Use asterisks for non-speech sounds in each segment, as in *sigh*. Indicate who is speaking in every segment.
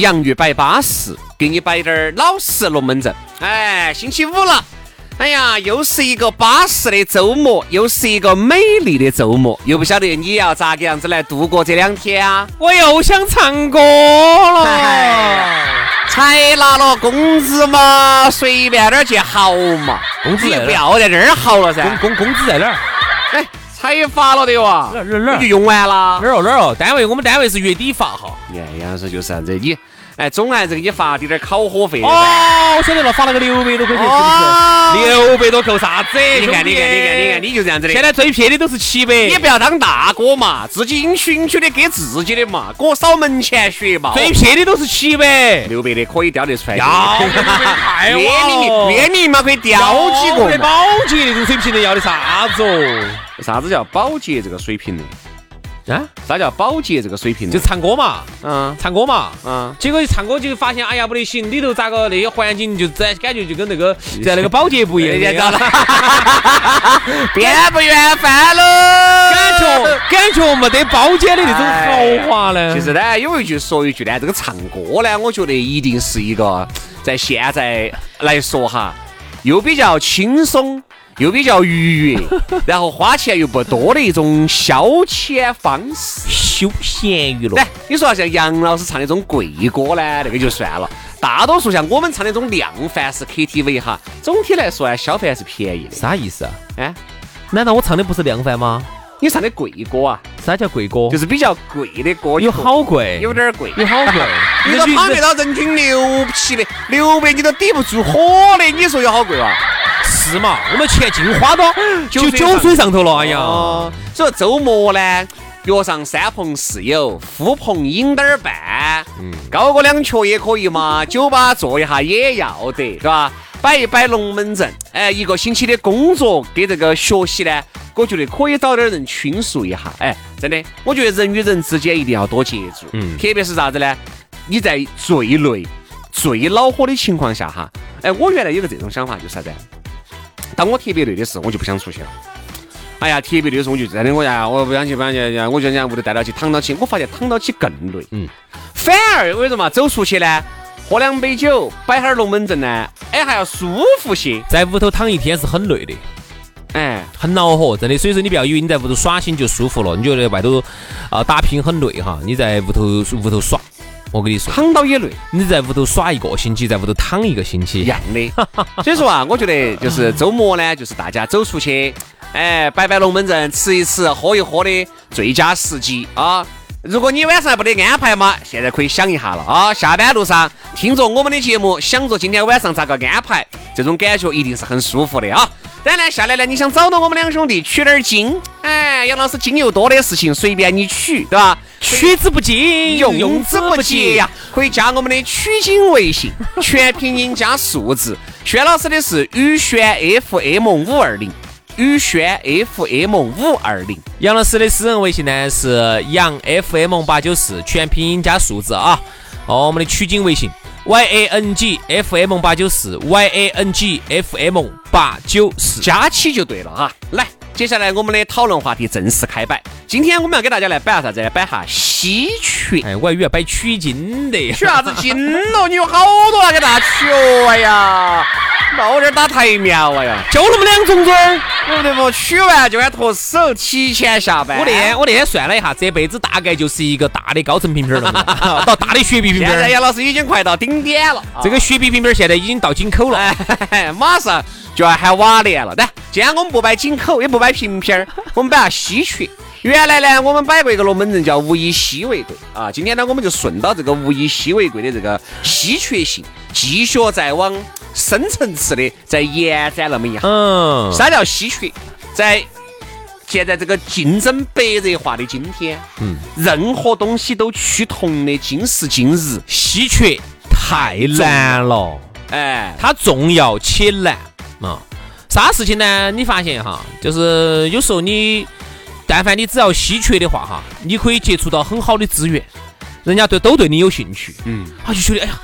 Speaker 1: 洋芋摆巴适，给你摆点儿老实龙门阵。哎，星期五了，哎呀，又是一个巴适的周末，又是一个美丽的周末，又不晓得你要咋个样子来度过这两天啊？
Speaker 2: 我又想唱歌了，
Speaker 1: 才拿了工资嘛，随便点儿去嚎嘛，
Speaker 2: 工资在哪儿
Speaker 1: 你不要在这儿嚎了噻。
Speaker 2: 工工工资在哪儿？
Speaker 1: 哎，才发了的哇，
Speaker 2: 哪儿哪儿哪儿
Speaker 1: 你就用完了。
Speaker 2: 哪儿哦哪儿哦？单位我们单位是月底发哈。
Speaker 1: 哎，杨老师就是啥子，你哎，总还是给你发点点儿烤火费。
Speaker 2: 哦，我晓得了，发了个六百多块钱，是
Speaker 1: 哦
Speaker 2: 不是？六百多扣啥子？
Speaker 1: 你看，你看，你看，你看，你就这样子的。
Speaker 2: 现在最撇的都是七百。
Speaker 1: 你不要当大哥嘛，自己应许应许的给自己的嘛，给我扫门前雪嘛。
Speaker 2: 最撇的都是七百。
Speaker 1: 六百的可以雕得出来。
Speaker 2: 要太
Speaker 1: 月
Speaker 2: 晚了
Speaker 1: 月明嘛可以雕几个
Speaker 2: 保洁那种水平的要的啥子哦？
Speaker 1: 啥子叫保洁这个水平呢？
Speaker 2: 啊，
Speaker 1: 啥叫保洁这个水平呢？
Speaker 2: 就唱歌嘛，
Speaker 1: 嗯
Speaker 2: 唱歌嘛。
Speaker 1: 嗯，
Speaker 2: 结果一唱歌就发现，哎呀不得行，里头咋个那些环境就在感觉就跟那个在那个保洁部一样的，
Speaker 1: 了，*laughs* 变不缘分喽。
Speaker 2: 感觉感觉没得包间的那种豪华呢。
Speaker 1: 其实呢，有一句说一句呢，这个唱歌呢，我觉得一定是一个在现在来说哈，又比较轻松，又比较愉悦，*laughs* 然后花钱又不多的一种消遣方式。
Speaker 2: 休闲娱乐
Speaker 1: 来，你说像杨老师唱的那种贵歌呢，那个就算了。大多数像我们唱那种量贩式 KTV 哈，总体来说呢，消费还是便宜的。
Speaker 2: 啥意思啊？
Speaker 1: 哎，
Speaker 2: 难道我唱的不是量贩吗？
Speaker 1: 你唱的贵歌啊，
Speaker 2: 啥叫贵歌？
Speaker 1: 就是比较贵的歌，
Speaker 2: 有好贵，
Speaker 1: 有点儿贵。
Speaker 2: 有好贵。*laughs*
Speaker 1: 你都跑得到人均六七的，六百你都抵不住火的，你说有好贵哇？
Speaker 2: 是嘛？我们钱净花到 *laughs* 就
Speaker 1: 酒
Speaker 2: 酒水上头了。哎呀，
Speaker 1: 哦，所以周末呢，约上三朋四友，呼朋引点儿伴，
Speaker 2: 嗯
Speaker 1: 高歌两曲也可以嘛，*laughs* 酒吧坐一下也要得，是吧？摆一摆龙门阵，哎，一个星期的工作跟这个学习呢，我觉得可以找点人倾诉一下，哎，真的，我觉得人与人之间一定要多接触，
Speaker 2: 嗯
Speaker 1: 特别是啥子呢？你在最累、最恼火的情况下哈，哎，我原来有个这种想法，就是啥子？当我特别累的时候，我就不想出去了。哎呀，特别累的时候，我就真的我呀，我不想去，不想去，我就想屋头待到起，躺到起。我发现躺到起更累。
Speaker 2: 嗯，
Speaker 1: 反而我跟你说嘛，走出去呢，喝两杯酒，摆哈儿龙门阵呢，哎，还要舒服些。
Speaker 2: 在屋头躺一天是很累的，
Speaker 1: 哎，
Speaker 2: 很恼火，真的。所以说你不要以为你在屋头耍心就舒服了，你觉得外头啊打拼很累哈，你在屋头屋头耍，我跟你说，
Speaker 1: 躺到也累，
Speaker 2: 你在屋头耍一个星期，在屋头躺一个星期
Speaker 1: 一，样的。*laughs* 所以说啊，我觉得就是周末呢，就是大家走出去，哎，摆摆龙门阵，吃一吃，喝一喝的最佳时机啊。如果你晚上还不得安排嘛，现在可以想一下了啊！下班路上听着我们的节目，想着今天晚上咋个安排，这种感觉一定是很舒服的啊！当然下来呢，你想找到我们两兄弟取点儿经，哎，杨老师经又多的事情随便你取，对吧？
Speaker 2: 取之不尽，
Speaker 1: 用之不竭呀！可以加我们的取经微信，*laughs* 全拼音加数字。轩老师的是宇轩 FM 五二零，宇轩 FM 五二零。
Speaker 2: 杨老师的私人微信呢是杨 FM 八九四，全拼音加数字啊。哦，我们的取经微信 y a n g f m 八九四 y a n g f m 八九四。
Speaker 1: 加起就对了哈。来，接下来我们的讨论话题正式开摆。今天我们要给大家来摆下啥子来？摆下稀缺。
Speaker 2: 哎，我还以为要摆取经的。
Speaker 1: 取啥子经咯？你有好多要给大家取哦！哎呀，冒点儿打台苗啊呀，
Speaker 2: 就那么两种种儿。
Speaker 1: 对不对不？取完就该脱手，提前下班。
Speaker 2: 我那天我那天算了一下，这辈子大概就是一个大的高层瓶瓶儿了嘛，*laughs* *laughs* 到大的雪碧瓶瓶儿。
Speaker 1: 现在杨老师已经快到顶点了，
Speaker 2: 这个雪碧瓶瓶儿现在已经到井口了。
Speaker 1: 哎，马上就要喊瓦联了。来，今天我们不摆井口，也不摆瓶瓶儿，*laughs* 我们摆下稀缺。原来呢，我们摆过一个龙门阵叫物以稀为贵啊。今天呢，我们就顺到这个物以稀为贵的这个稀缺性，继续再往深层次的再延展那么一下。
Speaker 2: 嗯，
Speaker 1: 啥叫稀缺？在现在这个竞争白热化的今天，嗯，任何东西都趋同的今时今日，
Speaker 2: 稀缺太难了，
Speaker 1: 哎，
Speaker 2: 它重要且难啊。啥事情呢？你发现哈，就是有时候你，但凡你只要稀缺的话哈，你可以接触到很好的资源，人家对都对你有兴趣，嗯，他就觉得哎呀。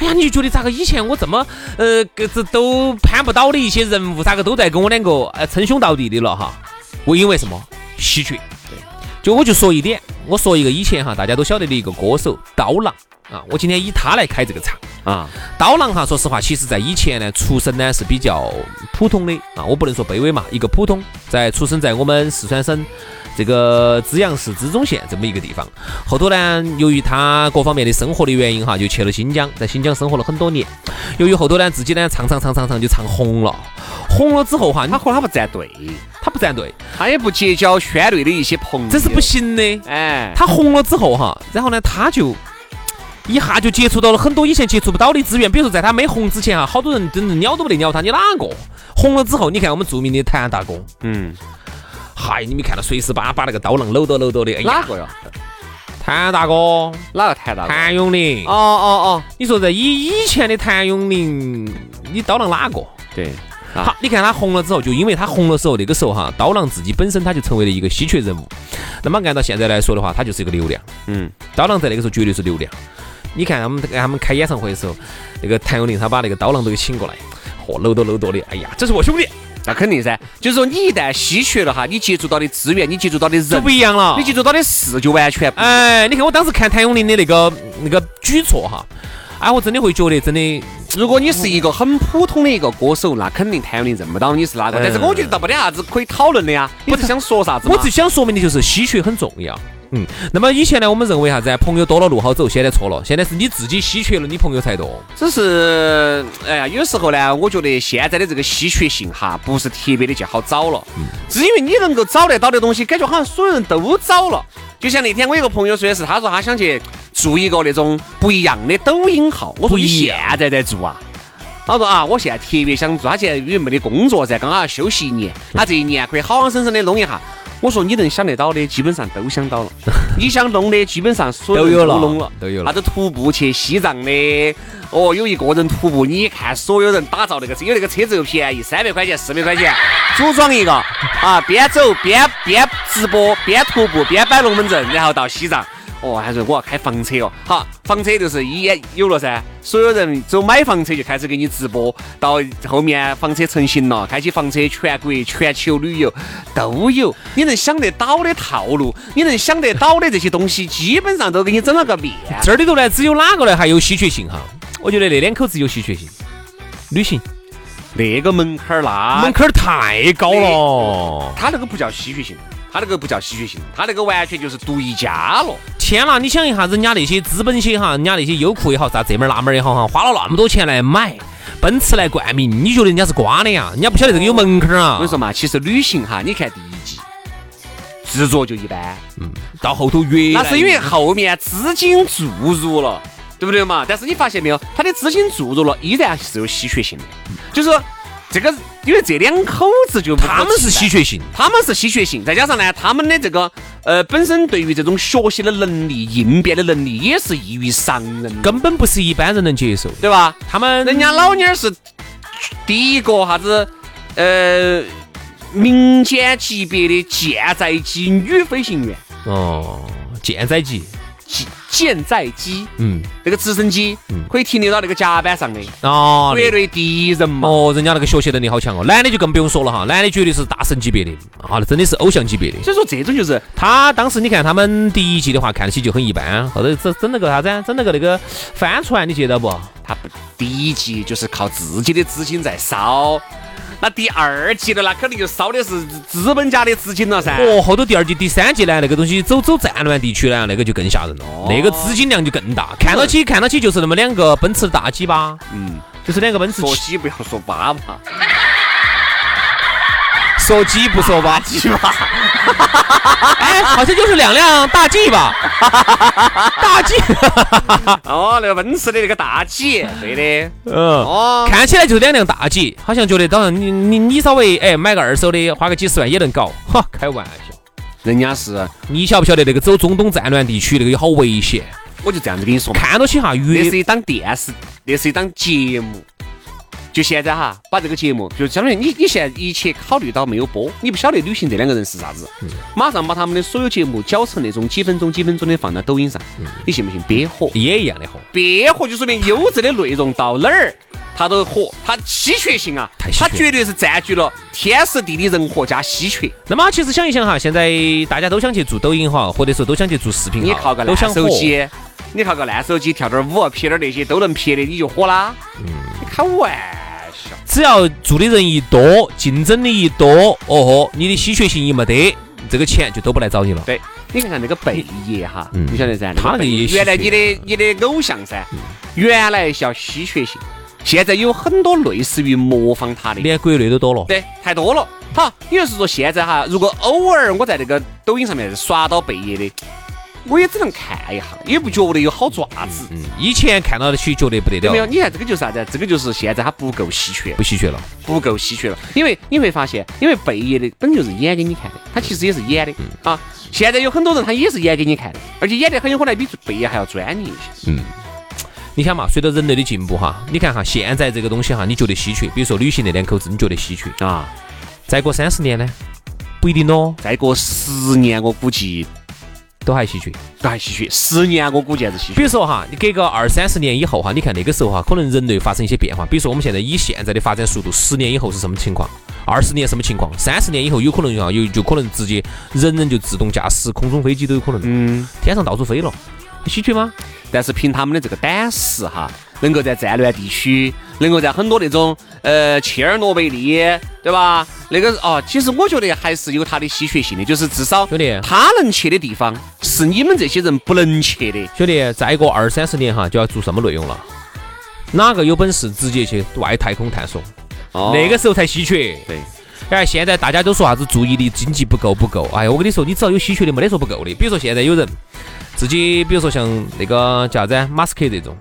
Speaker 2: 哎呀，你就觉得咋个以前我这么呃，个子都攀不到的一些人物，咋个都在跟我两个呃称兄道弟的了哈？我因为什么？稀缺。对，就我就说一点，我说一个以前哈大家都晓得的一个歌手刀郎啊，我今天以他来开这个场啊。刀郎哈，说实话，其实在以前呢，出身呢是比较普通的啊，我不能说卑微嘛，一个普通，在出生在我们四川省。这个资阳市资中县这么一个地方，后头呢，由于他各方面的生活的原因哈，就去了新疆，在新疆生活了很多年。由于后头呢，自己呢唱唱唱唱唱就唱红了，红了之后哈，
Speaker 1: 他和他不站队，
Speaker 2: 他不站队，
Speaker 1: 他也不结交圈内的一些朋友，
Speaker 2: 这是不行的。
Speaker 1: 哎，
Speaker 2: 他红了之后哈，然后呢，他就一下就接触到了很多以前接触不到的资源，比如说在他没红之前哈，好多人真的鸟都不得鸟他，你哪个？红了之后，你看我们著名的谭大哥，嗯。嗨，你没看到随时把把那个刀郎搂到搂到的？
Speaker 1: 哪个呀？
Speaker 2: 谭大哥，
Speaker 1: 哪个谭大哥？
Speaker 2: 谭咏麟。
Speaker 1: 哦哦哦，
Speaker 2: 你说这以以前的谭咏麟，你刀郎哪个？
Speaker 1: 对。
Speaker 2: 好，你看他红了之后，就因为他红了之后，那个时候哈，刀郎自己本身他就成为了一个稀缺人物。那么按照现在来说的话，他就是一个流量。嗯。刀郎在那个时候绝对是流量。你看他们给他们开演唱会的时候，那个谭咏麟他把那个刀郎都给请过来，嚯，搂到搂到的，哎呀，这是我兄弟。
Speaker 1: 那肯定噻，就是说你一旦稀缺了哈，你接触到的资源，你接触到的人
Speaker 2: 就不一样了，
Speaker 1: 你接触到的事就完全。
Speaker 2: 哎，你看我当时看谭咏麟的那个那个举措哈，哎，我真的会觉得真的，
Speaker 1: 如果你是一个很普通的一个歌手，那肯定谭咏麟认不到你是哪个。但是我觉得倒没得啥子可以讨论的呀。你是想说啥子？
Speaker 2: 我只想说明的就是稀缺很重要。嗯，那么以前呢，我们认为啥子？朋友多了路好走，现在错了，现在是你自己稀缺了，你朋友才多。
Speaker 1: 只是，哎呀，有时候呢，我觉得现在的这个稀缺性哈，不是特别的就好找了。嗯。是因为你能够找得到的东西，感觉好像所有人都找了。就像那天我有个朋友说的是，他说他想去做一个那种不一样的抖音号。我说你现在在做啊？他说啊，我现在特别想做。他现在因为没得工作噻，刚好要休息一年，他这一年可以好好生生的弄一下。我说你能想得到的，基本上都想到了。*laughs* 你想弄的，基本上所有都弄了，
Speaker 2: 都有了。
Speaker 1: 啥子徒步去西藏的，哦，有一个人徒步，你看所有人打造那个车，因为那个车子又便宜，三百块钱、四百块钱，组装一个啊，边走边边直播边徒步边摆龙门阵，然后到西藏。哦，还是我要开房车哦。好，房车就是一眼有了噻，所有人走买房车就开始给你直播，到后面房车成型了，开启房车全国全球旅游都有。你能想得到的套路，你能想得到的这些东西，基本上都给你整了个遍。
Speaker 2: 这里头呢，只有哪个呢还有稀缺性哈？我觉得那两口子有稀缺性，旅行
Speaker 1: 那个门槛儿那
Speaker 2: 门槛儿太高了，
Speaker 1: 他那个不叫稀缺性。他那个不叫稀缺性，他那个完全就是独一家了。
Speaker 2: 天呐，你想一下，人家那些资本些哈，人家那些优酷也好，啥这门那门也好哈，花了那么多钱来买奔驰来冠名，你觉得人家是瓜的呀？人家不晓得这个有门槛啊。
Speaker 1: 我跟你说嘛，其实旅行哈，你看第一季制作就一般，
Speaker 2: 嗯，到后头越
Speaker 1: 那是因为后面资金注入了，对不对嘛？但是你发现没有，他的资金注入了，依然是有稀缺性的，就是说。这个因为这两口子就
Speaker 2: 他们是稀缺性，
Speaker 1: 他们是稀缺性，再加上呢，他们的这个呃本身对于这种学习的能力、应变的能力也是异于常人，
Speaker 2: 根本不是一般人能接受，
Speaker 1: 对吧？
Speaker 2: 他们
Speaker 1: 人家老妞是第一个啥子呃民间级别的舰载机女飞行员。
Speaker 2: 哦，舰载机。
Speaker 1: 舰载机，嗯，那个直升机，嗯，可以停留到那个甲板上的
Speaker 2: 哦，
Speaker 1: 国内第一人嘛，
Speaker 2: 哦，人家那个学习能力好强哦，男的就更不用说了哈，男的绝对是大神级别的。啊，那真的是偶像级别的。
Speaker 1: 所以说这种就是
Speaker 2: 他当时你看他们第一季的话看起就很一般，后头整整那个啥子，整那个那个帆船，你记得不？
Speaker 1: 他，第一季就是靠自己的资金在烧，那第二季的那肯定就烧的是资本家的资金了噻。
Speaker 2: 哦，后头第二季、第三季呢，那个东西走走战乱地区呢，那个就更吓人了，那个资金量就更大。看到起看到起就是那么两个奔驰的大 G 吧，嗯，就是两个奔驰。
Speaker 1: 说鸡不要说八嘛。*laughs*
Speaker 2: 说鸡不说吧
Speaker 1: 鸡吧？*laughs*
Speaker 2: 哎，好像就是两辆大 G 吧？*laughs* 大 G，
Speaker 1: 哦，那个奔驰的那个大 G，对的，
Speaker 2: 嗯，哦，看起来就是两辆大 G，好像觉得当然你你你稍微哎买个二手的，花个几十万也能搞，哈，开玩笑，
Speaker 1: 人家是，
Speaker 2: 你晓不晓得那个走中东战乱地区那个有好危险？
Speaker 1: 我就这样子跟你说，
Speaker 2: 看到起哈，
Speaker 1: 那是一档电视，那是一档节目。就现在哈，把这个节目就相当于你，你现在一切考虑到没有播，你不晓得旅行这两个人是啥子，马上把他们的所有节目搅成那种几分钟、几分钟的放到抖音上，你信不信？憋火。
Speaker 2: 也一样的火，
Speaker 1: 憋火就说明优质的内容到哪儿它都火，它稀缺性啊，它绝对是占据了天时地利人和加稀缺。
Speaker 2: 那么其实想一想哈，现在大家都想去做抖音哈，或者说都想去做视频
Speaker 1: 你靠个烂手机，你靠个烂手机跳点舞、拍点那些都能撇的，你就火啦。嗯，你开玩。
Speaker 2: 只要做的人一多，竞争力一多，哦豁，你的稀缺性一没得，这个钱就都不来找你了。
Speaker 1: 对，你看看那个贝爷哈，你晓得噻？他那个原来你的你的偶像噻，原来叫稀缺性，现在有很多类似于模仿他的，
Speaker 2: 连国内都多了。
Speaker 1: 对，太多了。好，也就是说现在哈，如果偶尔我在那个抖音上面刷到贝爷的。我也只能看一下，也不觉得有好爪子。
Speaker 2: 嗯，以前看到的起觉得不得了。
Speaker 1: 没有，你看这个就是啥子？这个就是现在它不够稀缺，
Speaker 2: 不稀缺了，
Speaker 1: 不够稀缺了。因为你会发现，因为贝爷的本就是演给你看的，他其实也是演的嗯啊。现在有很多人他也是演给你看的，而且演的很有可能比贝爷还要专业一些。嗯，
Speaker 2: 你想嘛，随着人类的进步哈，你看哈，现在这个东西哈，你觉得稀缺？比如说旅行那两口子，你觉得稀缺啊？再过三十年呢？不一定咯。
Speaker 1: 再过十年，我估计。
Speaker 2: 都还稀缺，
Speaker 1: 都还稀缺。十年我估计还是稀缺。
Speaker 2: 比如说哈，你隔个二三十年以后哈，你看那个时候哈，可能人类发生一些变化。比如说我们现在以现在的发展速度，十年以后是什么情况？二十年什么情况？三十年以后有可能啊，有就可能直接人人就自动驾驶空中飞机都有可能。嗯，天上到处飞了，稀缺吗？
Speaker 1: 但是凭他们的这个胆识哈。能够在战乱地区，能够在很多那种呃切尔诺贝利，对吧？那个哦，其实我觉得还是有它的稀缺性的，就是至少
Speaker 2: 兄弟
Speaker 1: 他能去的地方是你们这些人不能去的。
Speaker 2: 兄弟，再过二三十年哈，就要做什么内容了？哪个有本事直接去外太空探索？哦，那个时候才稀缺。
Speaker 1: 对。
Speaker 2: 哎，现在大家都说啥子注意力经济不够不够？哎呀，我跟你说，你只要有稀缺的，没得说不够的。比如说现在有人自己，比如说像那个叫啥子马斯克这种。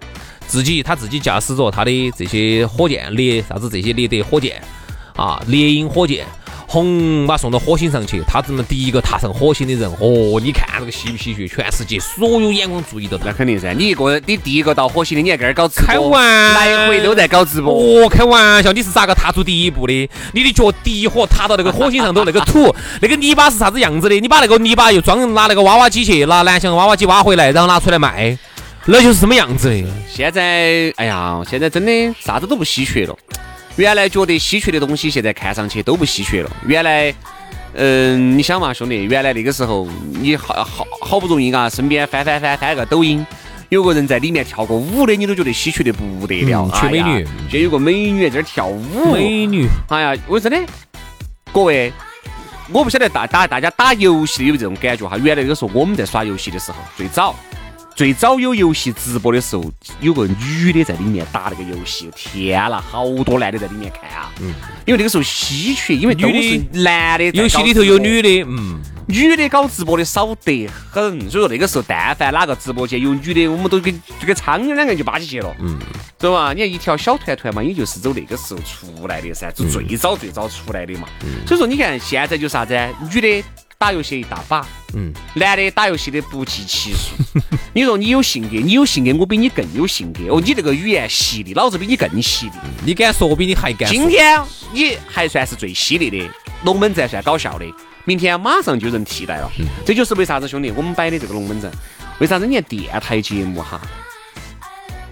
Speaker 2: 自己他自己驾驶着他的这些火箭猎啥子这些猎德火箭啊猎鹰火箭，轰把送到火星上去，他这么第一个踏上火星的人哦，你看这个稀不稀缺？全世界所有眼光注意到
Speaker 1: 那肯定噻，你一个你第一个到火星的，你还搁这儿搞直播，
Speaker 2: 开玩
Speaker 1: 来回都在搞直播，
Speaker 2: 哦，开玩笑，你是咋个踏出第一步的？你的脚第一火踏到那个火星上头，那个土 *laughs* 那个泥巴是啥子样子的？你把那个泥巴又装拿那个挖挖机去，拿蓝翔挖挖机挖回来，然后拿出来卖。那就是什么样子的？
Speaker 1: 现在，哎呀，现在真的啥子都不稀缺了。原来觉得稀缺的东西，现在看上去都不稀缺了。原来，嗯，你想嘛，兄弟，原来那个时候，你好好好不容易啊，身边翻翻翻翻个抖音，有个人在里面跳个舞的，你都觉得稀缺的不得了。
Speaker 2: 缺美女，
Speaker 1: 就有个美女在这儿跳舞。
Speaker 2: 美女，
Speaker 1: 哎呀，我真的，各位，我不晓得大大大家打游戏有没有这种感觉哈？原来那个时候我们在耍游戏的时候，最早。最早有游戏直播的时候，有个女的在里面打那个游戏，天呐，好多男的在里面看啊。嗯。因为那个时候稀缺，因为都是男的。
Speaker 2: 游戏里头有女的，嗯。
Speaker 1: 女的搞直播的少得很，所以说那个时候，但凡哪个直播间有女的，我们都跟就跟苍蝇两个就巴起去了。嗯。知道吧？你看一条小团团嘛，也就是走那个时候出来的噻，就最早最早出来的嘛。嗯。所以说，你看现在就啥子？女的。打游戏一大把，嗯，男的打游戏的不计其数。*laughs* 你说你有性格，你有性格，我比你更有性格。哦，你这个语言犀利，老子比你更犀利。
Speaker 2: 你敢说，我比你还敢。
Speaker 1: 今天你还算是最犀利的，龙门阵算搞笑的，明天马上就有人替代了。这就是为啥子兄弟，我们摆的这个龙门阵，为啥子你看电台节目哈，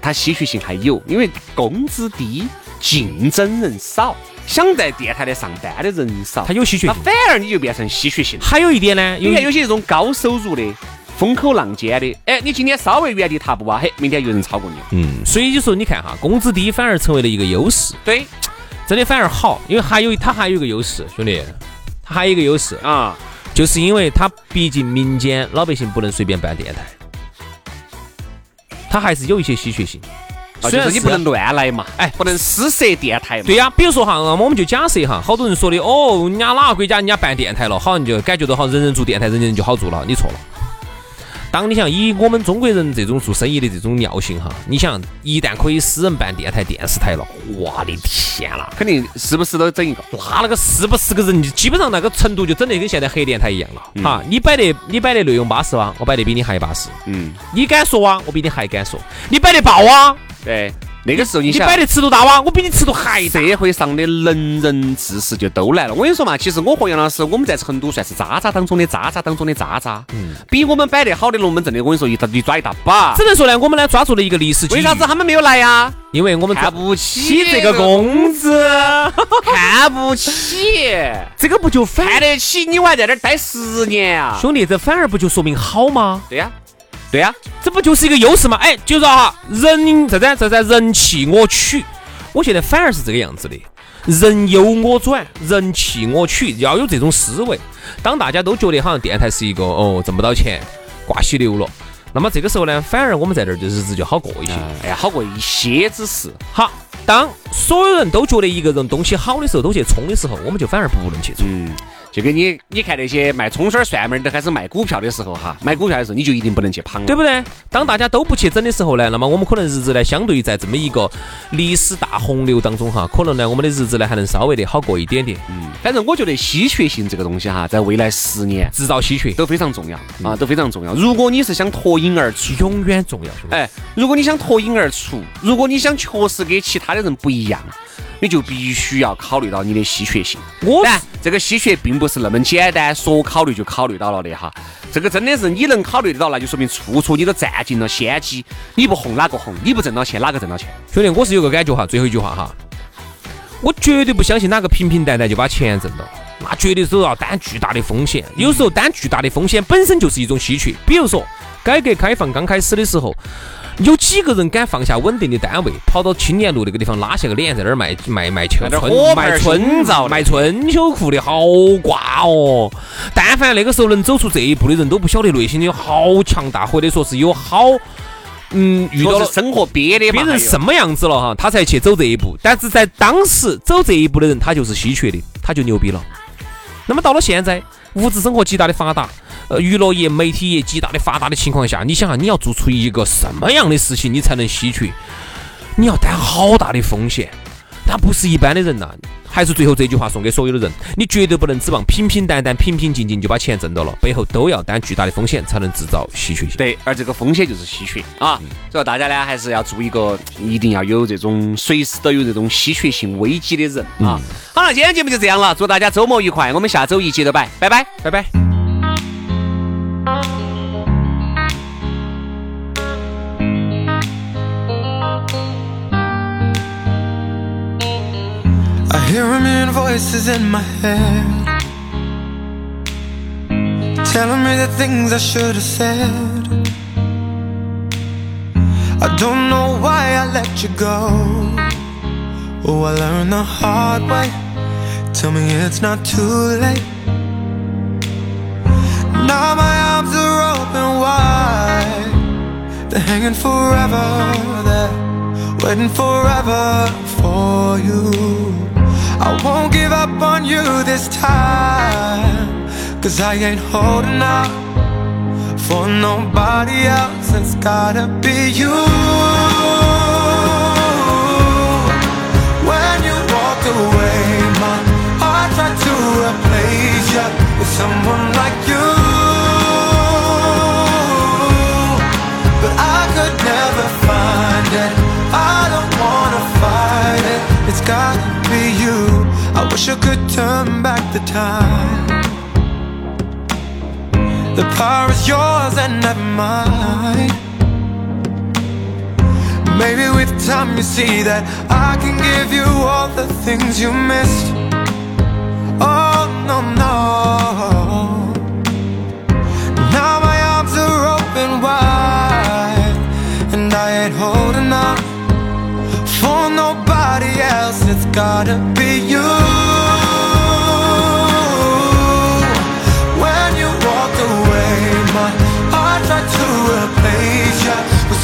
Speaker 1: 它稀缺性还有，因为工资低，竞争人少。想在电台的上班的人少，
Speaker 2: 他有稀缺性，
Speaker 1: 那反而你就变成稀缺性。
Speaker 2: 还有一点呢，
Speaker 1: 你看有些这种高收入的，风口浪尖的。哎，你今天稍微原地踏步啊，嘿，明天有人超过你。
Speaker 2: 嗯，所以就说你看哈，工资低反而成为了一个优势，
Speaker 1: 对
Speaker 2: 真的反而好，因为还有它还有一个优势，兄弟，它还有一个优势，
Speaker 1: 啊，
Speaker 2: 就是因为它毕竟民间老百姓不能随便办电台，它还是有一些稀缺性。
Speaker 1: 啊
Speaker 2: 虽然
Speaker 1: 就是你不能乱来嘛，哎，不能私设电台嘛。
Speaker 2: 对呀、比如说哈，我们就假设哈，好多人说的哦，人家哪个国家人家办电台了，好像就感觉到好像人人做电台，人人就好做了，你错了。当你想以我们中国人这种做生意的这种尿性哈，你想一旦可以私人办电台、电视台了，我的天啦！
Speaker 1: 肯定时不时都整一个。
Speaker 2: 那那个是不是个人，基本上那个程度就整得跟现在黑电台一样了。哈，你摆的你摆的内容巴适哇，我摆的比你还巴适。
Speaker 1: 嗯，
Speaker 2: 你敢说啊，我比你还敢说。你摆的爆啊，
Speaker 1: 对，那个时候你想
Speaker 2: 你摆的尺度大哇，我比你尺度还大。
Speaker 1: 社会上的能人志士就都来了。我跟你说嘛，其实我和杨老师，我们在成都算是渣渣当中的渣渣当中的渣渣。嗯，比我们摆得好的龙门阵的，我跟你说，一一抓一大把。
Speaker 2: 只能说呢，我们呢抓住了一个历史机遇。
Speaker 1: 为啥子他们没有来呀？
Speaker 2: 因为我们
Speaker 1: 看不起
Speaker 2: 这个工资，
Speaker 1: 看不起，
Speaker 2: 这个不就反
Speaker 1: 看得起你，我还在这儿待十年啊！
Speaker 2: 兄弟，这反而不就说明好吗？
Speaker 1: 对呀，对呀，
Speaker 2: 这不就是一个优势吗？哎，就是哈，人这在这在人气我取，我现在反而是这个样子的，人由我转，人气我取，要有这种思维。当大家都觉得好像电台是一个哦挣不到钱、挂稀流了，那么这个时候呢，反而我们在这儿的日子就好过一些。
Speaker 1: 哎呀，好过一些之事。
Speaker 2: 好，当所有人都觉得一个人东西好的时候，都去冲的时候，我们就反而不能去冲。
Speaker 1: 嗯，就跟你你看那些卖葱丝儿、蒜苗儿的开始卖股票的时候哈，买股票的时候你就一定不能去捧，
Speaker 2: 对不对？当大家都不去整的时候呢，那么我们可能日子呢，相对于在这么一个历史大洪流当中哈，可能呢，我们的日子呢还能稍微的好过一点点。
Speaker 1: 嗯，反正我觉得稀缺性这个东西哈，在未来十年
Speaker 2: 制造稀缺
Speaker 1: 都非常重要啊，都非常重要。如果你是想脱颖而出，
Speaker 2: 永远重要，
Speaker 1: 哎，如果你想脱颖而出，如果你想确实跟其他的人不一样，你就必须要考虑到你的稀缺性。
Speaker 2: 我
Speaker 1: 这个稀缺并不是那么简单，说考虑就考虑到了的哈。这个真的是你能考虑得到，那就说明处处你都占尽了先机。你不红哪个红？你不挣到钱哪个挣到钱？
Speaker 2: 兄弟，我是有个感觉哈，最后一句话哈，我绝对不相信哪个平平淡淡就把钱挣到，那绝对是要担巨大的风险。有时候担巨大的风险本身就是一种稀缺。比如说，改革开放刚开始的时候，有几个人敢放下稳定的单位，跑到青年路那个地方拉下个脸，在那儿卖卖卖秋春卖春
Speaker 1: 照
Speaker 2: 卖春秋裤的，好挂哦！但凡那个时候能走出这一步的人，都不晓得内心有好强大，或者说是有好嗯遇到了
Speaker 1: 生活憋的嘛，
Speaker 2: 别人什么样子了哈，他才去走这一步。但是在当时走这一步的人，他就是稀缺的，他就牛逼了。那么到了现在，物质生活极大的发达，呃，娱乐业、媒体业极大的发达的情况下，你想啊，你要做出一个什么样的事情，你才能稀缺？你要担好大的风险，他不是一般的人呐、还是最后这句话送给所有的人：你绝对不能指望平平淡淡、平平静静就把钱挣到了，背后都要担巨大的风险，才能制造稀缺性。
Speaker 1: 对，而这个风险就是稀缺啊，所以大家呢还是要做一个，一定要有这种随时都有这种稀缺性危机的人啊。好了，今天节目就这样了，祝大家周末愉快，我们下周一接着摆，拜拜。
Speaker 2: 拜拜。
Speaker 3: Voices in my head. Telling me the things I should have said. I don't know why I let you go. Oh, I learned the hard way. Tell me it's not too late. Now my arms are open wide. They're hanging forever there. Waiting forever for you I won't give up on you this time Cause I ain't holding out For nobody else It's gotta be you When you walked away My heart tried to replace you With someone like you but I could never find it. I don't wanna fight it. It's gotta Wish I could turn back the time. The power is yours and not mine. Maybe with time you see that I can give you all the things you missed. Oh no no. Now my arms are open wide, and I ain't holding out for nobody else. It's gotta be you.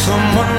Speaker 3: Someone